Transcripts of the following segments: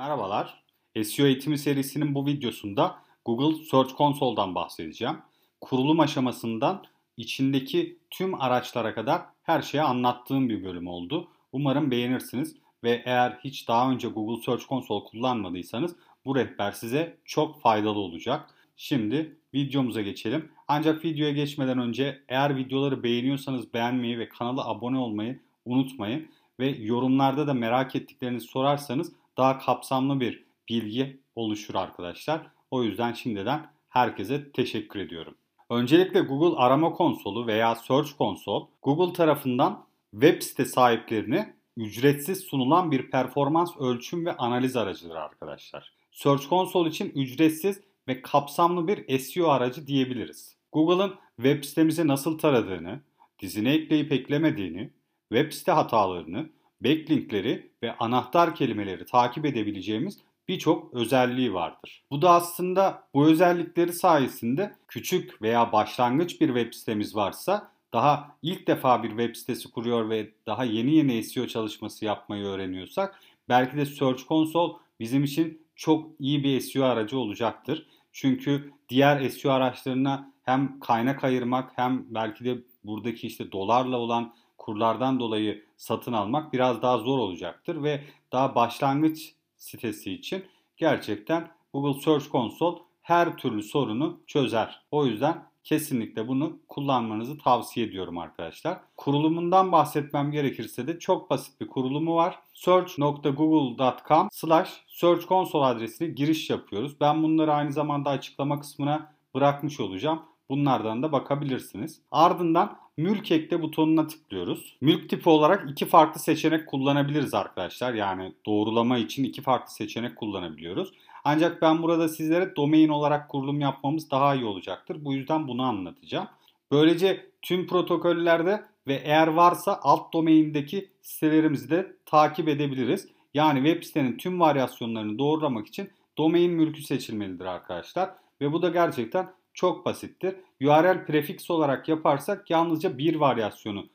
Merhabalar. SEO eğitimi serisinin bu videosunda Google Search Console'dan bahsedeceğim. Kurulum aşamasından içindeki tüm araçlara kadar her şeyi anlattığım bir bölüm oldu. Umarım beğenirsiniz ve eğer hiç daha önce Google Search Console kullanmadıysanız bu rehber size çok faydalı olacak. Şimdi videomuza geçelim. Ancak videoya geçmeden önce eğer videoları beğeniyorsanız beğenmeyi ve kanala abone olmayı unutmayın. Ve yorumlarda da merak ettiklerinizi sorarsanız daha kapsamlı bir bilgi oluşur arkadaşlar. O yüzden şimdiden herkese teşekkür ediyorum. Öncelikle Google arama konsolu veya Search Console Google tarafından web site sahiplerine ücretsiz sunulan bir performans ölçüm ve analiz aracıdır arkadaşlar. Search Console için ücretsiz ve kapsamlı bir SEO aracı diyebiliriz. Google'ın web sitemizi nasıl taradığını, dizine ekleyip eklemediğini, web site hatalarını, backlinkleri ve anahtar kelimeleri takip edebileceğimiz birçok özelliği vardır. Bu da aslında bu özellikleri sayesinde küçük veya başlangıç bir web sitemiz varsa daha ilk defa bir web sitesi kuruyor ve daha yeni yeni SEO çalışması yapmayı öğreniyorsak belki de Search Console bizim için çok iyi bir SEO aracı olacaktır. Çünkü diğer SEO araçlarına hem kaynak ayırmak hem belki de buradaki işte dolarla olan kurlardan dolayı satın almak biraz daha zor olacaktır ve daha başlangıç sitesi için gerçekten Google Search Console her türlü sorunu çözer. O yüzden kesinlikle bunu kullanmanızı tavsiye ediyorum arkadaşlar. Kurulumundan bahsetmem gerekirse de çok basit bir kurulumu var. search.google.com slash search console adresine giriş yapıyoruz. Ben bunları aynı zamanda açıklama kısmına bırakmış olacağım. Bunlardan da bakabilirsiniz. Ardından Mülk ekle butonuna tıklıyoruz. Mülk tipi olarak iki farklı seçenek kullanabiliriz arkadaşlar. Yani doğrulama için iki farklı seçenek kullanabiliyoruz. Ancak ben burada sizlere domain olarak kurulum yapmamız daha iyi olacaktır. Bu yüzden bunu anlatacağım. Böylece tüm protokollerde ve eğer varsa alt domaindeki sitelerimizi de takip edebiliriz. Yani web sitenin tüm varyasyonlarını doğrulamak için domain mülkü seçilmelidir arkadaşlar. Ve bu da gerçekten çok basittir. URL prefix olarak yaparsak yalnızca bir varyasyonu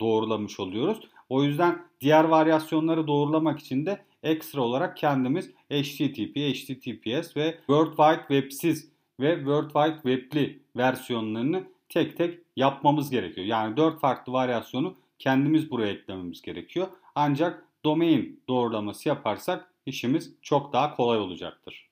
doğrulamış oluyoruz. O yüzden diğer varyasyonları doğrulamak için de ekstra olarak kendimiz HTTP, HTTPS ve World Wide Web'siz ve World Wide Web'li versiyonlarını tek tek yapmamız gerekiyor. Yani 4 farklı varyasyonu kendimiz buraya eklememiz gerekiyor. Ancak domain doğrulaması yaparsak işimiz çok daha kolay olacaktır.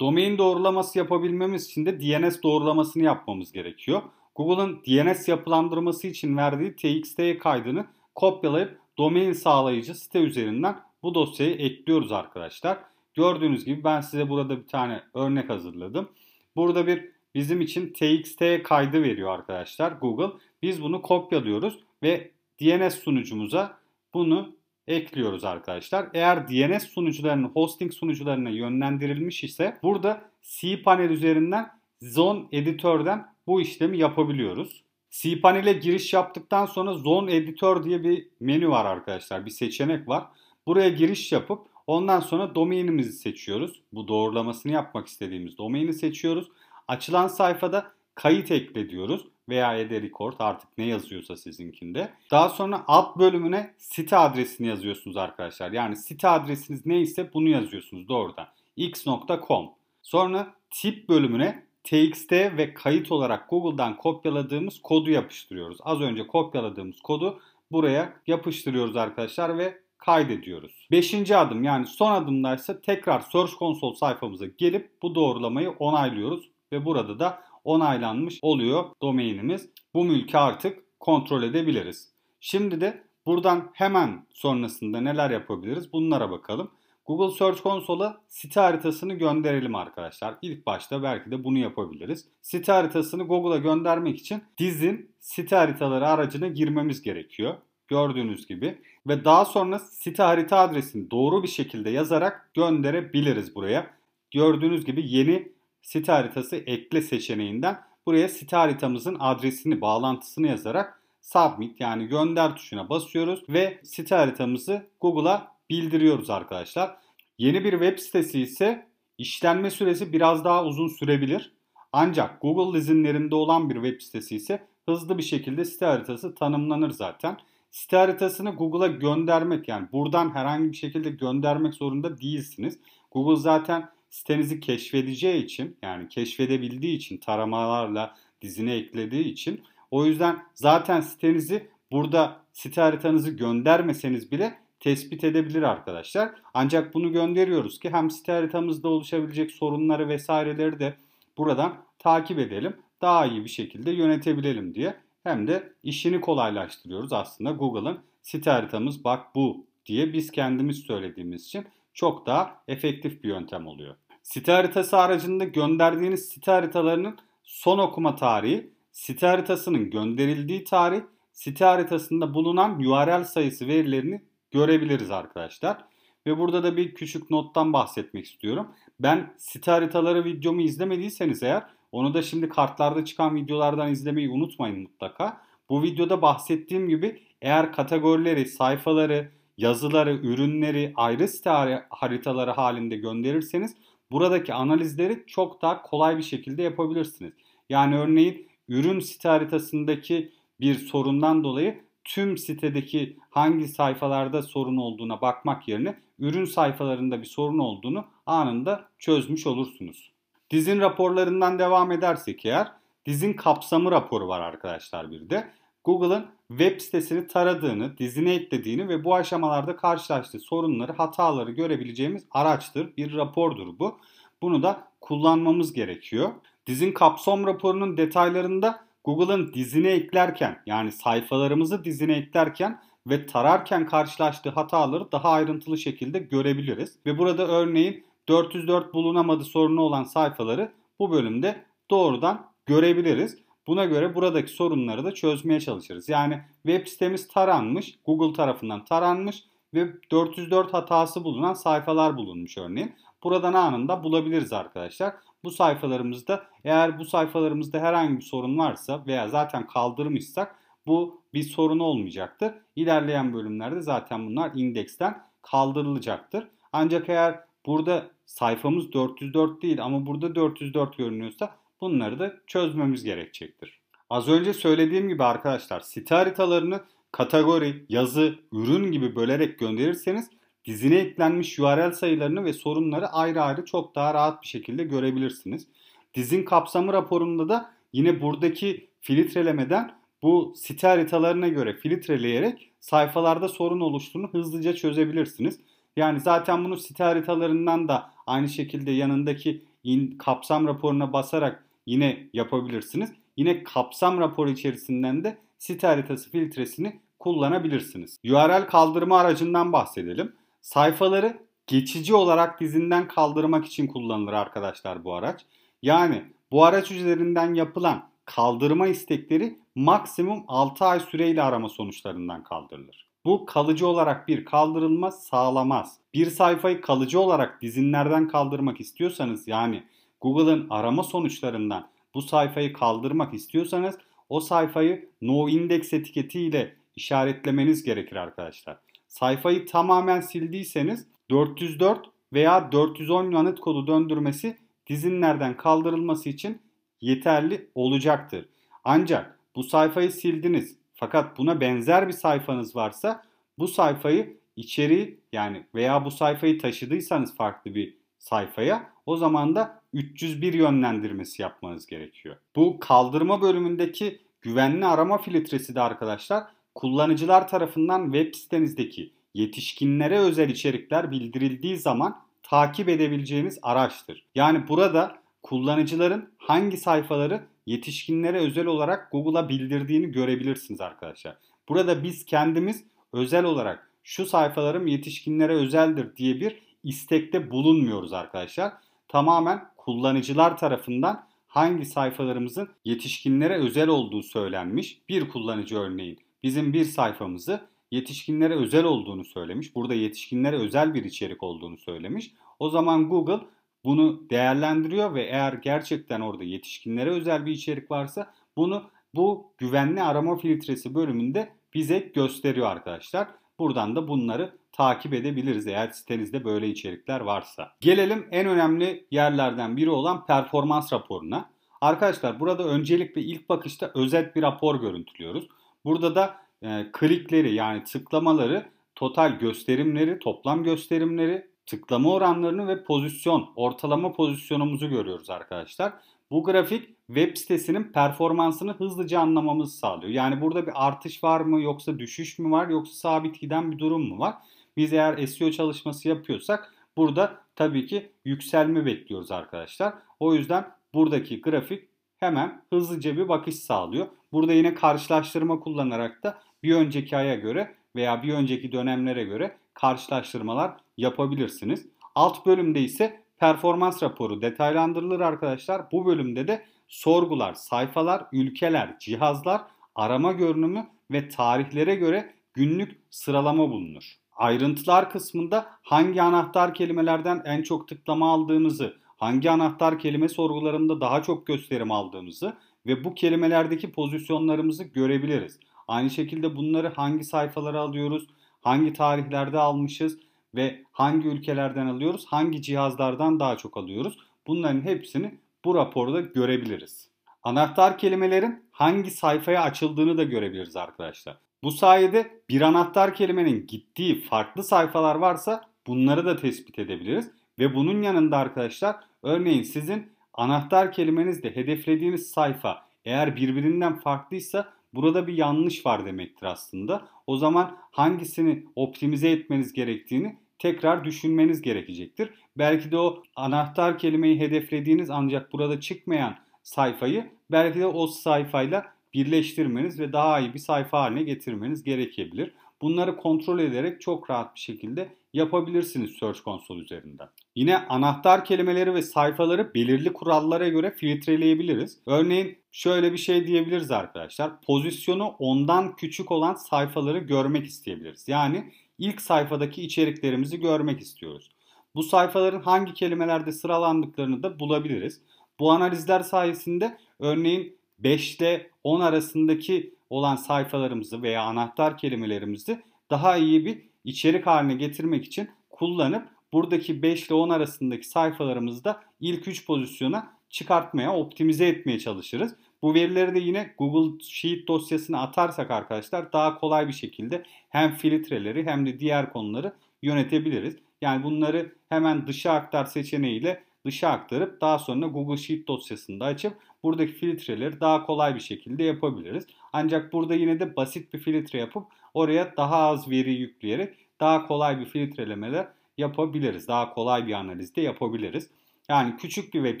Domain doğrulaması yapabilmemiz için de DNS doğrulamasını yapmamız gerekiyor. Google'ın DNS yapılandırması için verdiği TXT kaydını kopyalayıp domain sağlayıcı site üzerinden bu dosyayı ekliyoruz arkadaşlar. Gördüğünüz gibi ben size burada bir tane örnek hazırladım. Burada bir bizim için TXT kaydı veriyor arkadaşlar Google. Biz bunu kopyalıyoruz ve DNS sunucumuza bunu ekliyoruz arkadaşlar. Eğer DNS sunucularının hosting sunucularına yönlendirilmiş ise burada cPanel üzerinden Zone Editör'den bu işlemi yapabiliyoruz. cPanel'e giriş yaptıktan sonra Zone Editor diye bir menü var arkadaşlar. Bir seçenek var. Buraya giriş yapıp ondan sonra domainimizi seçiyoruz. Bu doğrulamasını yapmak istediğimiz domaini seçiyoruz. Açılan sayfada kayıt ekle diyoruz veya ede record artık ne yazıyorsa sizinkinde. Daha sonra alt bölümüne site adresini yazıyorsunuz arkadaşlar. Yani site adresiniz neyse bunu yazıyorsunuz doğrudan. x.com. Sonra tip bölümüne txt ve kayıt olarak Google'dan kopyaladığımız kodu yapıştırıyoruz. Az önce kopyaladığımız kodu buraya yapıştırıyoruz arkadaşlar ve kaydediyoruz. Beşinci adım yani son adımdaysa tekrar Search Console sayfamıza gelip bu doğrulamayı onaylıyoruz ve burada da onaylanmış oluyor domainimiz. Bu mülkü artık kontrol edebiliriz. Şimdi de buradan hemen sonrasında neler yapabiliriz bunlara bakalım. Google Search Console'a site haritasını gönderelim arkadaşlar. İlk başta belki de bunu yapabiliriz. Site haritasını Google'a göndermek için dizin site haritaları aracına girmemiz gerekiyor. Gördüğünüz gibi. Ve daha sonra site harita adresini doğru bir şekilde yazarak gönderebiliriz buraya. Gördüğünüz gibi yeni site haritası ekle seçeneğinden buraya site haritamızın adresini, bağlantısını yazarak submit yani gönder tuşuna basıyoruz ve site haritamızı Google'a bildiriyoruz arkadaşlar. Yeni bir web sitesi ise işlenme süresi biraz daha uzun sürebilir. Ancak Google izinlerinde olan bir web sitesi ise hızlı bir şekilde site haritası tanımlanır zaten. Site haritasını Google'a göndermek yani buradan herhangi bir şekilde göndermek zorunda değilsiniz. Google zaten sitenizi keşfedeceği için yani keşfedebildiği için taramalarla dizine eklediği için o yüzden zaten sitenizi burada site haritanızı göndermeseniz bile tespit edebilir arkadaşlar. Ancak bunu gönderiyoruz ki hem site haritamızda oluşabilecek sorunları vesaireleri de buradan takip edelim. Daha iyi bir şekilde yönetebilelim diye. Hem de işini kolaylaştırıyoruz aslında Google'ın site haritamız bak bu diye biz kendimiz söylediğimiz için çok daha efektif bir yöntem oluyor. Site haritası aracında gönderdiğiniz site haritalarının son okuma tarihi, site haritasının gönderildiği tarih, site haritasında bulunan URL sayısı verilerini görebiliriz arkadaşlar. Ve burada da bir küçük nottan bahsetmek istiyorum. Ben site haritaları videomu izlemediyseniz eğer onu da şimdi kartlarda çıkan videolardan izlemeyi unutmayın mutlaka. Bu videoda bahsettiğim gibi eğer kategorileri, sayfaları, yazıları, ürünleri ayrı site haritaları halinde gönderirseniz buradaki analizleri çok daha kolay bir şekilde yapabilirsiniz. Yani örneğin ürün site haritasındaki bir sorundan dolayı tüm sitedeki hangi sayfalarda sorun olduğuna bakmak yerine ürün sayfalarında bir sorun olduğunu anında çözmüş olursunuz. Dizin raporlarından devam edersek eğer dizin kapsamı raporu var arkadaşlar bir de. Google'ın web sitesini taradığını, dizine eklediğini ve bu aşamalarda karşılaştığı sorunları, hataları görebileceğimiz araçtır. Bir rapordur bu. Bunu da kullanmamız gerekiyor. Dizin kapsam raporunun detaylarında Google'ın dizine eklerken yani sayfalarımızı dizine eklerken ve tararken karşılaştığı hataları daha ayrıntılı şekilde görebiliriz. Ve burada örneğin 404 bulunamadı sorunu olan sayfaları bu bölümde doğrudan görebiliriz. Buna göre buradaki sorunları da çözmeye çalışırız. Yani web sitemiz taranmış, Google tarafından taranmış ve 404 hatası bulunan sayfalar bulunmuş örneğin. Buradan anında bulabiliriz arkadaşlar. Bu sayfalarımızda eğer bu sayfalarımızda herhangi bir sorun varsa veya zaten kaldırmışsak bu bir sorun olmayacaktır. İlerleyen bölümlerde zaten bunlar indeksten kaldırılacaktır. Ancak eğer burada sayfamız 404 değil ama burada 404 görünüyorsa bunları da çözmemiz gerekecektir. Az önce söylediğim gibi arkadaşlar site haritalarını kategori, yazı, ürün gibi bölerek gönderirseniz dizine eklenmiş URL sayılarını ve sorunları ayrı ayrı çok daha rahat bir şekilde görebilirsiniz. Dizin kapsamı raporunda da yine buradaki filtrelemeden bu site haritalarına göre filtreleyerek sayfalarda sorun oluştuğunu hızlıca çözebilirsiniz. Yani zaten bunu site haritalarından da aynı şekilde yanındaki in, kapsam raporuna basarak yine yapabilirsiniz. Yine kapsam raporu içerisinden de site haritası filtresini kullanabilirsiniz. URL kaldırma aracından bahsedelim. Sayfaları geçici olarak dizinden kaldırmak için kullanılır arkadaşlar bu araç. Yani bu araç üzerinden yapılan kaldırma istekleri maksimum 6 ay süreyle arama sonuçlarından kaldırılır. Bu kalıcı olarak bir kaldırılma sağlamaz. Bir sayfayı kalıcı olarak dizinlerden kaldırmak istiyorsanız yani Google'ın arama sonuçlarından bu sayfayı kaldırmak istiyorsanız o sayfayı no index etiketiyle işaretlemeniz gerekir arkadaşlar. Sayfayı tamamen sildiyseniz 404 veya 410 yanıt kodu döndürmesi dizinlerden kaldırılması için yeterli olacaktır. Ancak bu sayfayı sildiniz fakat buna benzer bir sayfanız varsa bu sayfayı içeri yani veya bu sayfayı taşıdıysanız farklı bir sayfaya o zaman da 301 yönlendirmesi yapmanız gerekiyor. Bu kaldırma bölümündeki güvenli arama filtresi de arkadaşlar kullanıcılar tarafından web sitenizdeki yetişkinlere özel içerikler bildirildiği zaman takip edebileceğiniz araçtır. Yani burada kullanıcıların hangi sayfaları yetişkinlere özel olarak Google'a bildirdiğini görebilirsiniz arkadaşlar. Burada biz kendimiz özel olarak şu sayfalarım yetişkinlere özeldir diye bir istekte bulunmuyoruz arkadaşlar. Tamamen kullanıcılar tarafından hangi sayfalarımızın yetişkinlere özel olduğu söylenmiş. Bir kullanıcı örneğin bizim bir sayfamızı yetişkinlere özel olduğunu söylemiş. Burada yetişkinlere özel bir içerik olduğunu söylemiş. O zaman Google bunu değerlendiriyor ve eğer gerçekten orada yetişkinlere özel bir içerik varsa bunu bu güvenli arama filtresi bölümünde bize gösteriyor arkadaşlar. Buradan da bunları takip edebiliriz eğer sitenizde böyle içerikler varsa. Gelelim en önemli yerlerden biri olan performans raporuna. Arkadaşlar burada öncelikle ilk bakışta özet bir rapor görüntülüyoruz. Burada da e, klikleri yani tıklamaları, total gösterimleri, toplam gösterimleri, tıklama oranlarını ve pozisyon, ortalama pozisyonumuzu görüyoruz arkadaşlar. Bu grafik web sitesinin performansını hızlıca anlamamızı sağlıyor. Yani burada bir artış var mı yoksa düşüş mü var yoksa sabit giden bir durum mu var? Biz eğer SEO çalışması yapıyorsak burada tabii ki yükselme bekliyoruz arkadaşlar. O yüzden buradaki grafik hemen hızlıca bir bakış sağlıyor. Burada yine karşılaştırma kullanarak da bir önceki aya göre veya bir önceki dönemlere göre karşılaştırmalar yapabilirsiniz. Alt bölümde ise performans raporu detaylandırılır arkadaşlar. Bu bölümde de sorgular, sayfalar, ülkeler, cihazlar, arama görünümü ve tarihlere göre günlük sıralama bulunur. Ayrıntılar kısmında hangi anahtar kelimelerden en çok tıklama aldığımızı, hangi anahtar kelime sorgularında daha çok gösterim aldığımızı ve bu kelimelerdeki pozisyonlarımızı görebiliriz. Aynı şekilde bunları hangi sayfalara alıyoruz, hangi tarihlerde almışız ve hangi ülkelerden alıyoruz, hangi cihazlardan daha çok alıyoruz. Bunların hepsini bu raporda görebiliriz. Anahtar kelimelerin hangi sayfaya açıldığını da görebiliriz arkadaşlar. Bu sayede bir anahtar kelimenin gittiği farklı sayfalar varsa bunları da tespit edebiliriz. Ve bunun yanında arkadaşlar örneğin sizin anahtar kelimenizde hedeflediğiniz sayfa eğer birbirinden farklıysa burada bir yanlış var demektir aslında. O zaman hangisini optimize etmeniz gerektiğini tekrar düşünmeniz gerekecektir. Belki de o anahtar kelimeyi hedeflediğiniz ancak burada çıkmayan sayfayı belki de o sayfayla birleştirmeniz ve daha iyi bir sayfa haline getirmeniz gerekebilir. Bunları kontrol ederek çok rahat bir şekilde yapabilirsiniz Search Console üzerinden. Yine anahtar kelimeleri ve sayfaları belirli kurallara göre filtreleyebiliriz. Örneğin şöyle bir şey diyebiliriz arkadaşlar. Pozisyonu ondan küçük olan sayfaları görmek isteyebiliriz. Yani ilk sayfadaki içeriklerimizi görmek istiyoruz. Bu sayfaların hangi kelimelerde sıralandıklarını da bulabiliriz. Bu analizler sayesinde örneğin 5 ile 10 arasındaki olan sayfalarımızı veya anahtar kelimelerimizi daha iyi bir içerik haline getirmek için kullanıp buradaki 5 ile 10 arasındaki sayfalarımızı da ilk 3 pozisyona çıkartmaya, optimize etmeye çalışırız. Bu verileri de yine Google Sheet dosyasına atarsak arkadaşlar daha kolay bir şekilde hem filtreleri hem de diğer konuları yönetebiliriz. Yani bunları hemen dışa aktar seçeneğiyle dışa aktarıp daha sonra Google Sheet dosyasında açıp buradaki filtreleri daha kolay bir şekilde yapabiliriz. Ancak burada yine de basit bir filtre yapıp oraya daha az veri yükleyerek daha kolay bir filtrelemeler yapabiliriz. Daha kolay bir analiz de yapabiliriz. Yani küçük bir web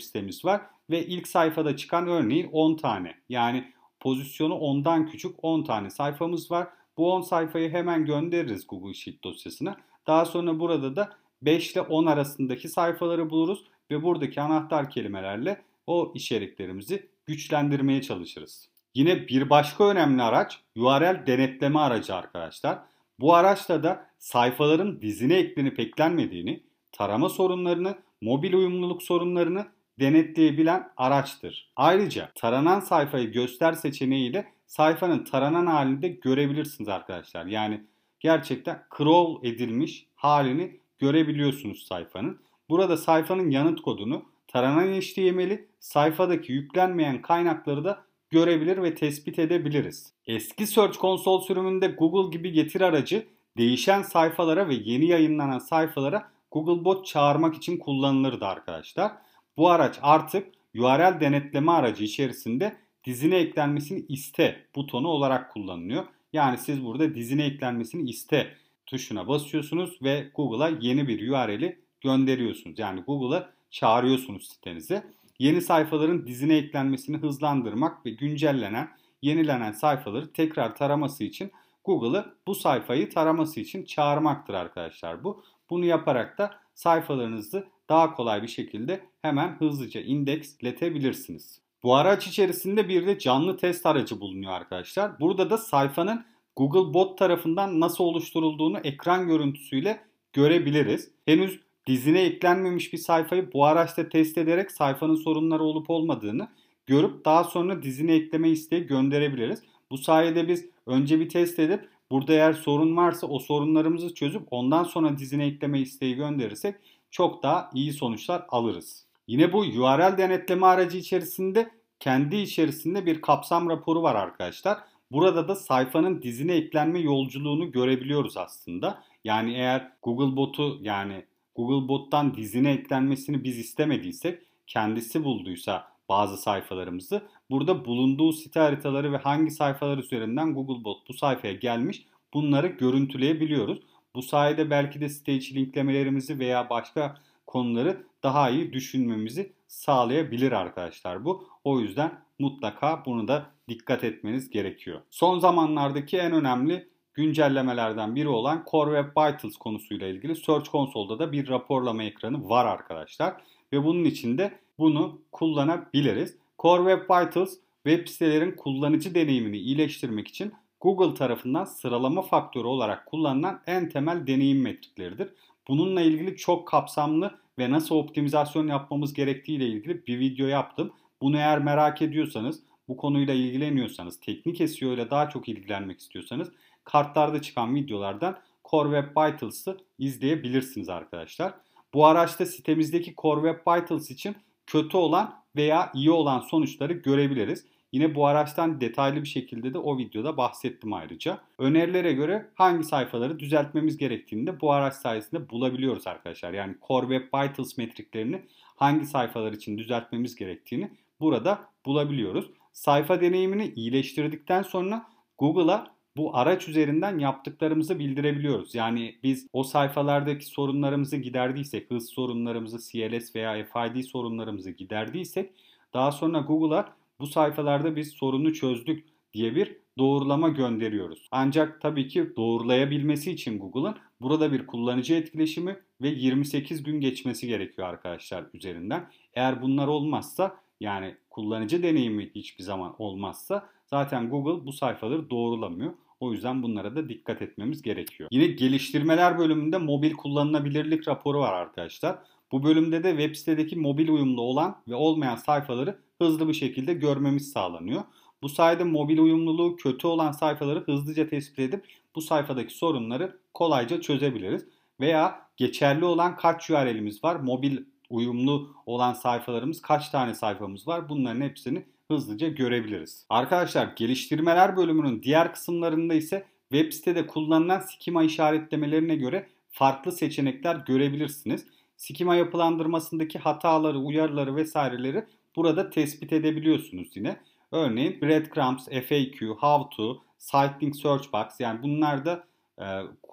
sitemiz var ve ilk sayfada çıkan örneğin 10 tane. Yani pozisyonu 10'dan küçük 10 tane sayfamız var. Bu 10 sayfayı hemen göndeririz Google Sheet dosyasına. Daha sonra burada da 5 ile 10 arasındaki sayfaları buluruz ve buradaki anahtar kelimelerle o içeriklerimizi güçlendirmeye çalışırız. Yine bir başka önemli araç URL denetleme aracı arkadaşlar. Bu araçla da sayfaların dizine eklenip eklenmediğini, tarama sorunlarını, mobil uyumluluk sorunlarını denetleyebilen araçtır. Ayrıca taranan sayfayı göster seçeneğiyle sayfanın taranan halini de görebilirsiniz arkadaşlar. Yani gerçekten crawl edilmiş halini görebiliyorsunuz sayfanın. Burada sayfanın yanıt kodunu, taranan HTML'i, sayfadaki yüklenmeyen kaynakları da görebilir ve tespit edebiliriz. Eski Search Console sürümünde Google gibi getir aracı değişen sayfalara ve yeni yayınlanan sayfalara Googlebot çağırmak için kullanılırdı arkadaşlar. Bu araç artık URL denetleme aracı içerisinde dizine eklenmesini iste butonu olarak kullanılıyor. Yani siz burada dizine eklenmesini iste tuşuna basıyorsunuz ve Google'a yeni bir URL'i gönderiyorsunuz. Yani Google'a çağırıyorsunuz sitenize. Yeni sayfaların dizine eklenmesini hızlandırmak ve güncellenen, yenilenen sayfaları tekrar taraması için Google'ı bu sayfayı taraması için çağırmaktır arkadaşlar bu. Bunu yaparak da sayfalarınızı daha kolay bir şekilde hemen hızlıca indeksletebilirsiniz. Bu araç içerisinde bir de canlı test aracı bulunuyor arkadaşlar. Burada da sayfanın Google Bot tarafından nasıl oluşturulduğunu ekran görüntüsüyle görebiliriz. Henüz dizine eklenmemiş bir sayfayı bu araçta test ederek sayfanın sorunları olup olmadığını görüp daha sonra dizine ekleme isteği gönderebiliriz. Bu sayede biz önce bir test edip burada eğer sorun varsa o sorunlarımızı çözüp ondan sonra dizine ekleme isteği gönderirsek çok daha iyi sonuçlar alırız. Yine bu URL denetleme aracı içerisinde kendi içerisinde bir kapsam raporu var arkadaşlar. Burada da sayfanın dizine eklenme yolculuğunu görebiliyoruz aslında. Yani eğer Google botu yani Googlebot'tan dizine eklenmesini biz istemediysek kendisi bulduysa bazı sayfalarımızı burada bulunduğu site haritaları ve hangi sayfalar üzerinden Googlebot bu sayfaya gelmiş bunları görüntüleyebiliyoruz. Bu sayede belki de site içi linklemelerimizi veya başka konuları daha iyi düşünmemizi sağlayabilir arkadaşlar bu. O yüzden mutlaka bunu da dikkat etmeniz gerekiyor. Son zamanlardaki en önemli güncellemelerden biri olan Core Web Vitals konusuyla ilgili Search Console'da da bir raporlama ekranı var arkadaşlar. Ve bunun içinde bunu kullanabiliriz. Core Web Vitals web sitelerin kullanıcı deneyimini iyileştirmek için Google tarafından sıralama faktörü olarak kullanılan en temel deneyim metrikleridir. Bununla ilgili çok kapsamlı ve nasıl optimizasyon yapmamız gerektiği ile ilgili bir video yaptım. Bunu eğer merak ediyorsanız, bu konuyla ilgileniyorsanız, teknik SEO ile daha çok ilgilenmek istiyorsanız kartlarda çıkan videolardan Core Web Vitals'ı izleyebilirsiniz arkadaşlar. Bu araçta sitemizdeki Core Web Vitals için kötü olan veya iyi olan sonuçları görebiliriz. Yine bu araçtan detaylı bir şekilde de o videoda bahsettim ayrıca. Önerilere göre hangi sayfaları düzeltmemiz gerektiğini de bu araç sayesinde bulabiliyoruz arkadaşlar. Yani Core Web Vitals metriklerini hangi sayfalar için düzeltmemiz gerektiğini burada bulabiliyoruz. Sayfa deneyimini iyileştirdikten sonra Google'a bu araç üzerinden yaptıklarımızı bildirebiliyoruz. Yani biz o sayfalardaki sorunlarımızı giderdiysek, hız sorunlarımızı, CLS veya FID sorunlarımızı giderdiysek daha sonra Google'a bu sayfalarda biz sorunu çözdük diye bir doğrulama gönderiyoruz. Ancak tabii ki doğrulayabilmesi için Google'ın burada bir kullanıcı etkileşimi ve 28 gün geçmesi gerekiyor arkadaşlar üzerinden. Eğer bunlar olmazsa yani kullanıcı deneyimi hiçbir zaman olmazsa zaten Google bu sayfaları doğrulamıyor. O yüzden bunlara da dikkat etmemiz gerekiyor. Yine geliştirmeler bölümünde mobil kullanılabilirlik raporu var arkadaşlar. Bu bölümde de web sitedeki mobil uyumlu olan ve olmayan sayfaları hızlı bir şekilde görmemiz sağlanıyor. Bu sayede mobil uyumluluğu kötü olan sayfaları hızlıca tespit edip bu sayfadaki sorunları kolayca çözebiliriz. Veya geçerli olan kaç URL'imiz var, mobil uyumlu olan sayfalarımız kaç tane sayfamız var bunların hepsini hızlıca görebiliriz. Arkadaşlar geliştirmeler bölümünün diğer kısımlarında ise web sitede kullanılan skema işaretlemelerine göre farklı seçenekler görebilirsiniz. Skema yapılandırmasındaki hataları, uyarıları vesaireleri burada tespit edebiliyorsunuz yine. Örneğin breadcrumbs, FAQ, how to, site search box yani bunlar da e,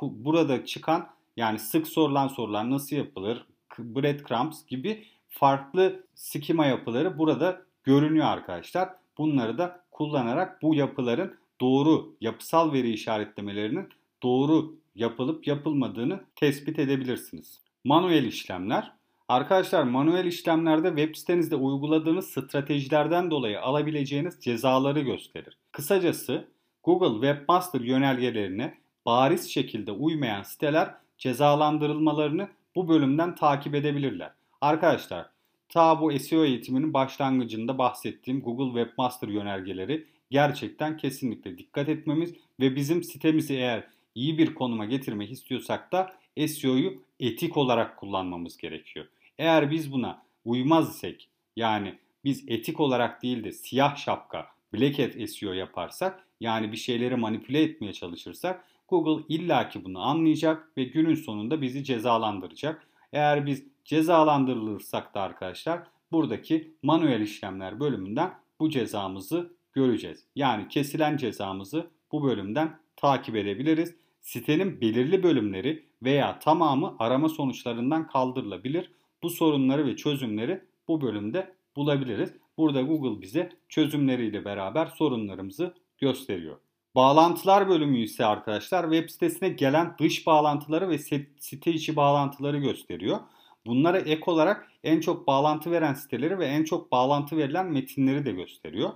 burada çıkan yani sık sorulan sorular nasıl yapılır, breadcrumbs gibi farklı skema yapıları burada görünüyor arkadaşlar. Bunları da kullanarak bu yapıların doğru yapısal veri işaretlemelerinin doğru yapılıp yapılmadığını tespit edebilirsiniz. Manuel işlemler. Arkadaşlar manuel işlemlerde web sitenizde uyguladığınız stratejilerden dolayı alabileceğiniz cezaları gösterir. Kısacası Google Webmaster yönergelerine bariz şekilde uymayan siteler cezalandırılmalarını bu bölümden takip edebilirler. Arkadaşlar ta bu SEO eğitiminin başlangıcında bahsettiğim Google Webmaster yönergeleri gerçekten kesinlikle dikkat etmemiz ve bizim sitemizi eğer iyi bir konuma getirmek istiyorsak da SEO'yu etik olarak kullanmamız gerekiyor. Eğer biz buna uymaz isek yani biz etik olarak değil de siyah şapka, black hat SEO yaparsak yani bir şeyleri manipüle etmeye çalışırsak Google illaki bunu anlayacak ve günün sonunda bizi cezalandıracak. Eğer biz cezalandırılırsak da arkadaşlar buradaki manuel işlemler bölümünden bu cezamızı göreceğiz. Yani kesilen cezamızı bu bölümden takip edebiliriz. Sitenin belirli bölümleri veya tamamı arama sonuçlarından kaldırılabilir. Bu sorunları ve çözümleri bu bölümde bulabiliriz. Burada Google bize çözümleriyle beraber sorunlarımızı gösteriyor. Bağlantılar bölümü ise arkadaşlar web sitesine gelen dış bağlantıları ve site içi bağlantıları gösteriyor. Bunlara ek olarak en çok bağlantı veren siteleri ve en çok bağlantı verilen metinleri de gösteriyor.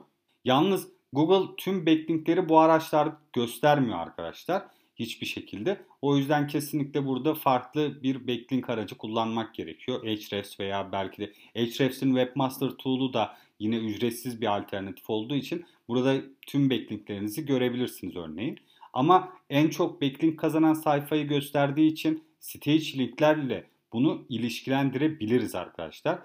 Yalnız Google tüm backlinkleri bu araçlar göstermiyor arkadaşlar hiçbir şekilde. O yüzden kesinlikle burada farklı bir backlink aracı kullanmak gerekiyor. Ahrefs veya belki de Ahrefs'in Webmaster Tool'u da yine ücretsiz bir alternatif olduğu için burada tüm backlinklerinizi görebilirsiniz örneğin. Ama en çok backlink kazanan sayfayı gösterdiği için site içi linklerle bunu ilişkilendirebiliriz arkadaşlar.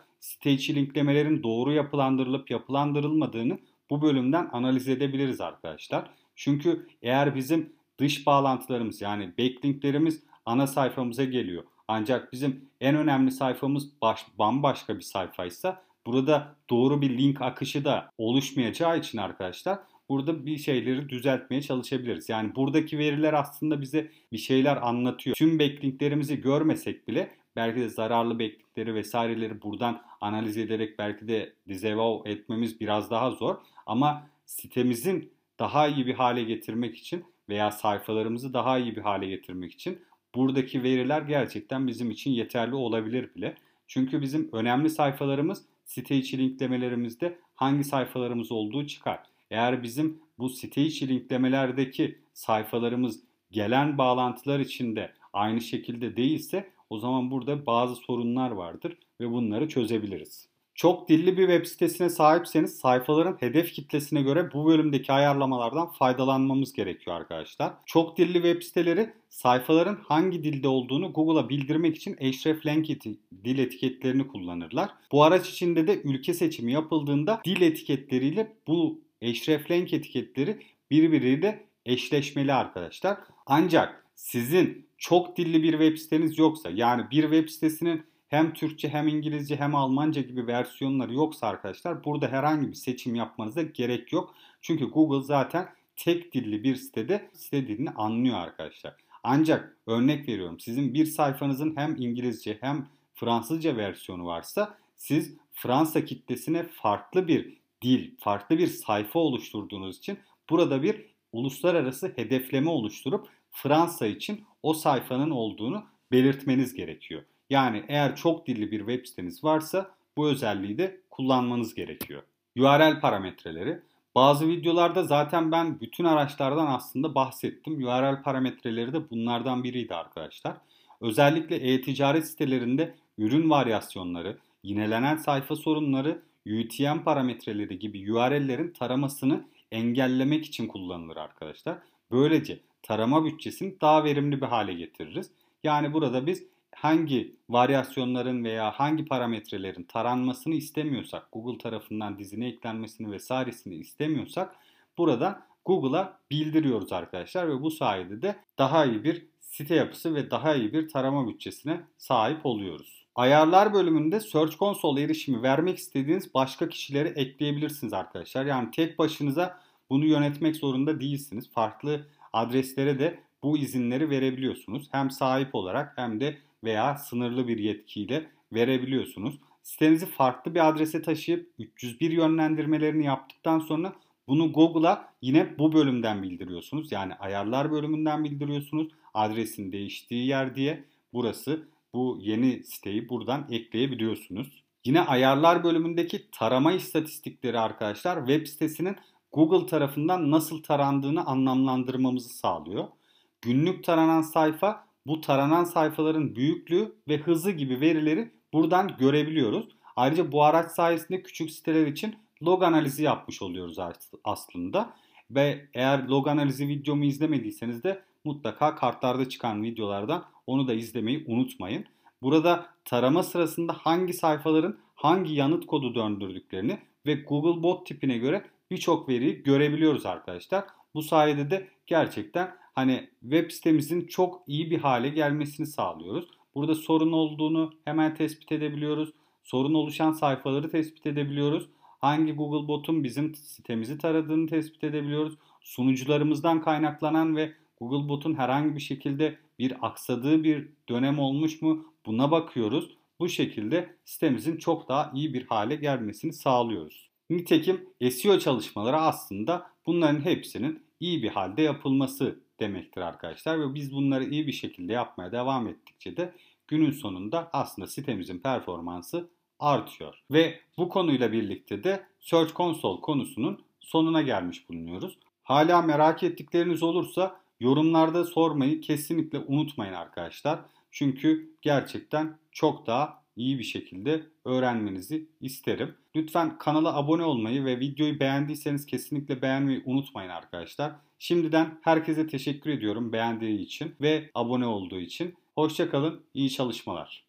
İçi linklemelerin doğru yapılandırılıp yapılandırılmadığını bu bölümden analiz edebiliriz arkadaşlar. Çünkü eğer bizim dış bağlantılarımız yani backlinklerimiz ana sayfamıza geliyor. Ancak bizim en önemli sayfamız baş, bambaşka bir sayfaysa burada doğru bir link akışı da oluşmayacağı için arkadaşlar burada bir şeyleri düzeltmeye çalışabiliriz. Yani buradaki veriler aslında bize bir şeyler anlatıyor. Tüm backlinklerimizi görmesek bile belki de zararlı backlinkleri vesaireleri buradan analiz ederek belki de disavow etmemiz biraz daha zor. Ama sitemizin daha iyi bir hale getirmek için veya sayfalarımızı daha iyi bir hale getirmek için buradaki veriler gerçekten bizim için yeterli olabilir bile. Çünkü bizim önemli sayfalarımız site içi linklemelerimizde hangi sayfalarımız olduğu çıkar. Eğer bizim bu site içi linklemelerdeki sayfalarımız gelen bağlantılar içinde aynı şekilde değilse o zaman burada bazı sorunlar vardır ve bunları çözebiliriz. Çok dilli bir web sitesine sahipseniz sayfaların hedef kitlesine göre bu bölümdeki ayarlamalardan faydalanmamız gerekiyor arkadaşlar. Çok dilli web siteleri sayfaların hangi dilde olduğunu Google'a bildirmek için hreflang eti, dil etiketlerini kullanırlar. Bu araç içinde de ülke seçimi yapıldığında dil etiketleriyle bu hreflang etiketleri birbiriyle eşleşmeli arkadaşlar. Ancak sizin çok dilli bir web siteniz yoksa yani bir web sitesinin hem Türkçe hem İngilizce hem Almanca gibi versiyonları yoksa arkadaşlar burada herhangi bir seçim yapmanıza gerek yok. Çünkü Google zaten tek dilli bir sitede site dilini anlıyor arkadaşlar. Ancak örnek veriyorum sizin bir sayfanızın hem İngilizce hem Fransızca versiyonu varsa siz Fransa kitlesine farklı bir dil, farklı bir sayfa oluşturduğunuz için burada bir uluslararası hedefleme oluşturup Fransa için o sayfanın olduğunu belirtmeniz gerekiyor. Yani eğer çok dilli bir web siteniz varsa bu özelliği de kullanmanız gerekiyor. URL parametreleri. Bazı videolarda zaten ben bütün araçlardan aslında bahsettim. URL parametreleri de bunlardan biriydi arkadaşlar. Özellikle e-ticaret sitelerinde ürün varyasyonları, yinelenen sayfa sorunları, UTM parametreleri gibi URL'lerin taramasını engellemek için kullanılır arkadaşlar. Böylece tarama bütçesini daha verimli bir hale getiririz. Yani burada biz hangi varyasyonların veya hangi parametrelerin taranmasını istemiyorsak, Google tarafından dizine eklenmesini vesairesini istemiyorsak burada Google'a bildiriyoruz arkadaşlar ve bu sayede de daha iyi bir site yapısı ve daha iyi bir tarama bütçesine sahip oluyoruz. Ayarlar bölümünde Search Console erişimi vermek istediğiniz başka kişileri ekleyebilirsiniz arkadaşlar. Yani tek başınıza bunu yönetmek zorunda değilsiniz. Farklı adreslere de bu izinleri verebiliyorsunuz. Hem sahip olarak hem de veya sınırlı bir yetkiyle verebiliyorsunuz. Sitenizi farklı bir adrese taşıyıp 301 yönlendirmelerini yaptıktan sonra bunu Google'a yine bu bölümden bildiriyorsunuz. Yani ayarlar bölümünden bildiriyorsunuz. Adresin değiştiği yer diye burası bu yeni siteyi buradan ekleyebiliyorsunuz. Yine ayarlar bölümündeki tarama istatistikleri arkadaşlar web sitesinin Google tarafından nasıl tarandığını anlamlandırmamızı sağlıyor. Günlük taranan sayfa bu taranan sayfaların büyüklüğü ve hızı gibi verileri buradan görebiliyoruz. Ayrıca bu araç sayesinde küçük siteler için log analizi yapmış oluyoruz aslında. Ve eğer log analizi videomu izlemediyseniz de mutlaka kartlarda çıkan videolardan onu da izlemeyi unutmayın. Burada tarama sırasında hangi sayfaların hangi yanıt kodu döndürdüklerini ve Google bot tipine göre birçok veriyi görebiliyoruz arkadaşlar. Bu sayede de gerçekten hani web sitemizin çok iyi bir hale gelmesini sağlıyoruz. Burada sorun olduğunu hemen tespit edebiliyoruz. Sorun oluşan sayfaları tespit edebiliyoruz. Hangi Google botun bizim sitemizi taradığını tespit edebiliyoruz. Sunucularımızdan kaynaklanan ve Google botun herhangi bir şekilde bir aksadığı bir dönem olmuş mu buna bakıyoruz. Bu şekilde sitemizin çok daha iyi bir hale gelmesini sağlıyoruz. Nitekim SEO çalışmaları aslında bunların hepsinin iyi bir halde yapılması demektir arkadaşlar ve biz bunları iyi bir şekilde yapmaya devam ettikçe de günün sonunda aslında sitemizin performansı artıyor. Ve bu konuyla birlikte de Search Console konusunun sonuna gelmiş bulunuyoruz. Hala merak ettikleriniz olursa yorumlarda sormayı kesinlikle unutmayın arkadaşlar. Çünkü gerçekten çok daha iyi bir şekilde öğrenmenizi isterim. Lütfen kanala abone olmayı ve videoyu beğendiyseniz kesinlikle beğenmeyi unutmayın arkadaşlar. Şimdiden herkese teşekkür ediyorum beğendiği için ve abone olduğu için. Hoşçakalın, iyi çalışmalar.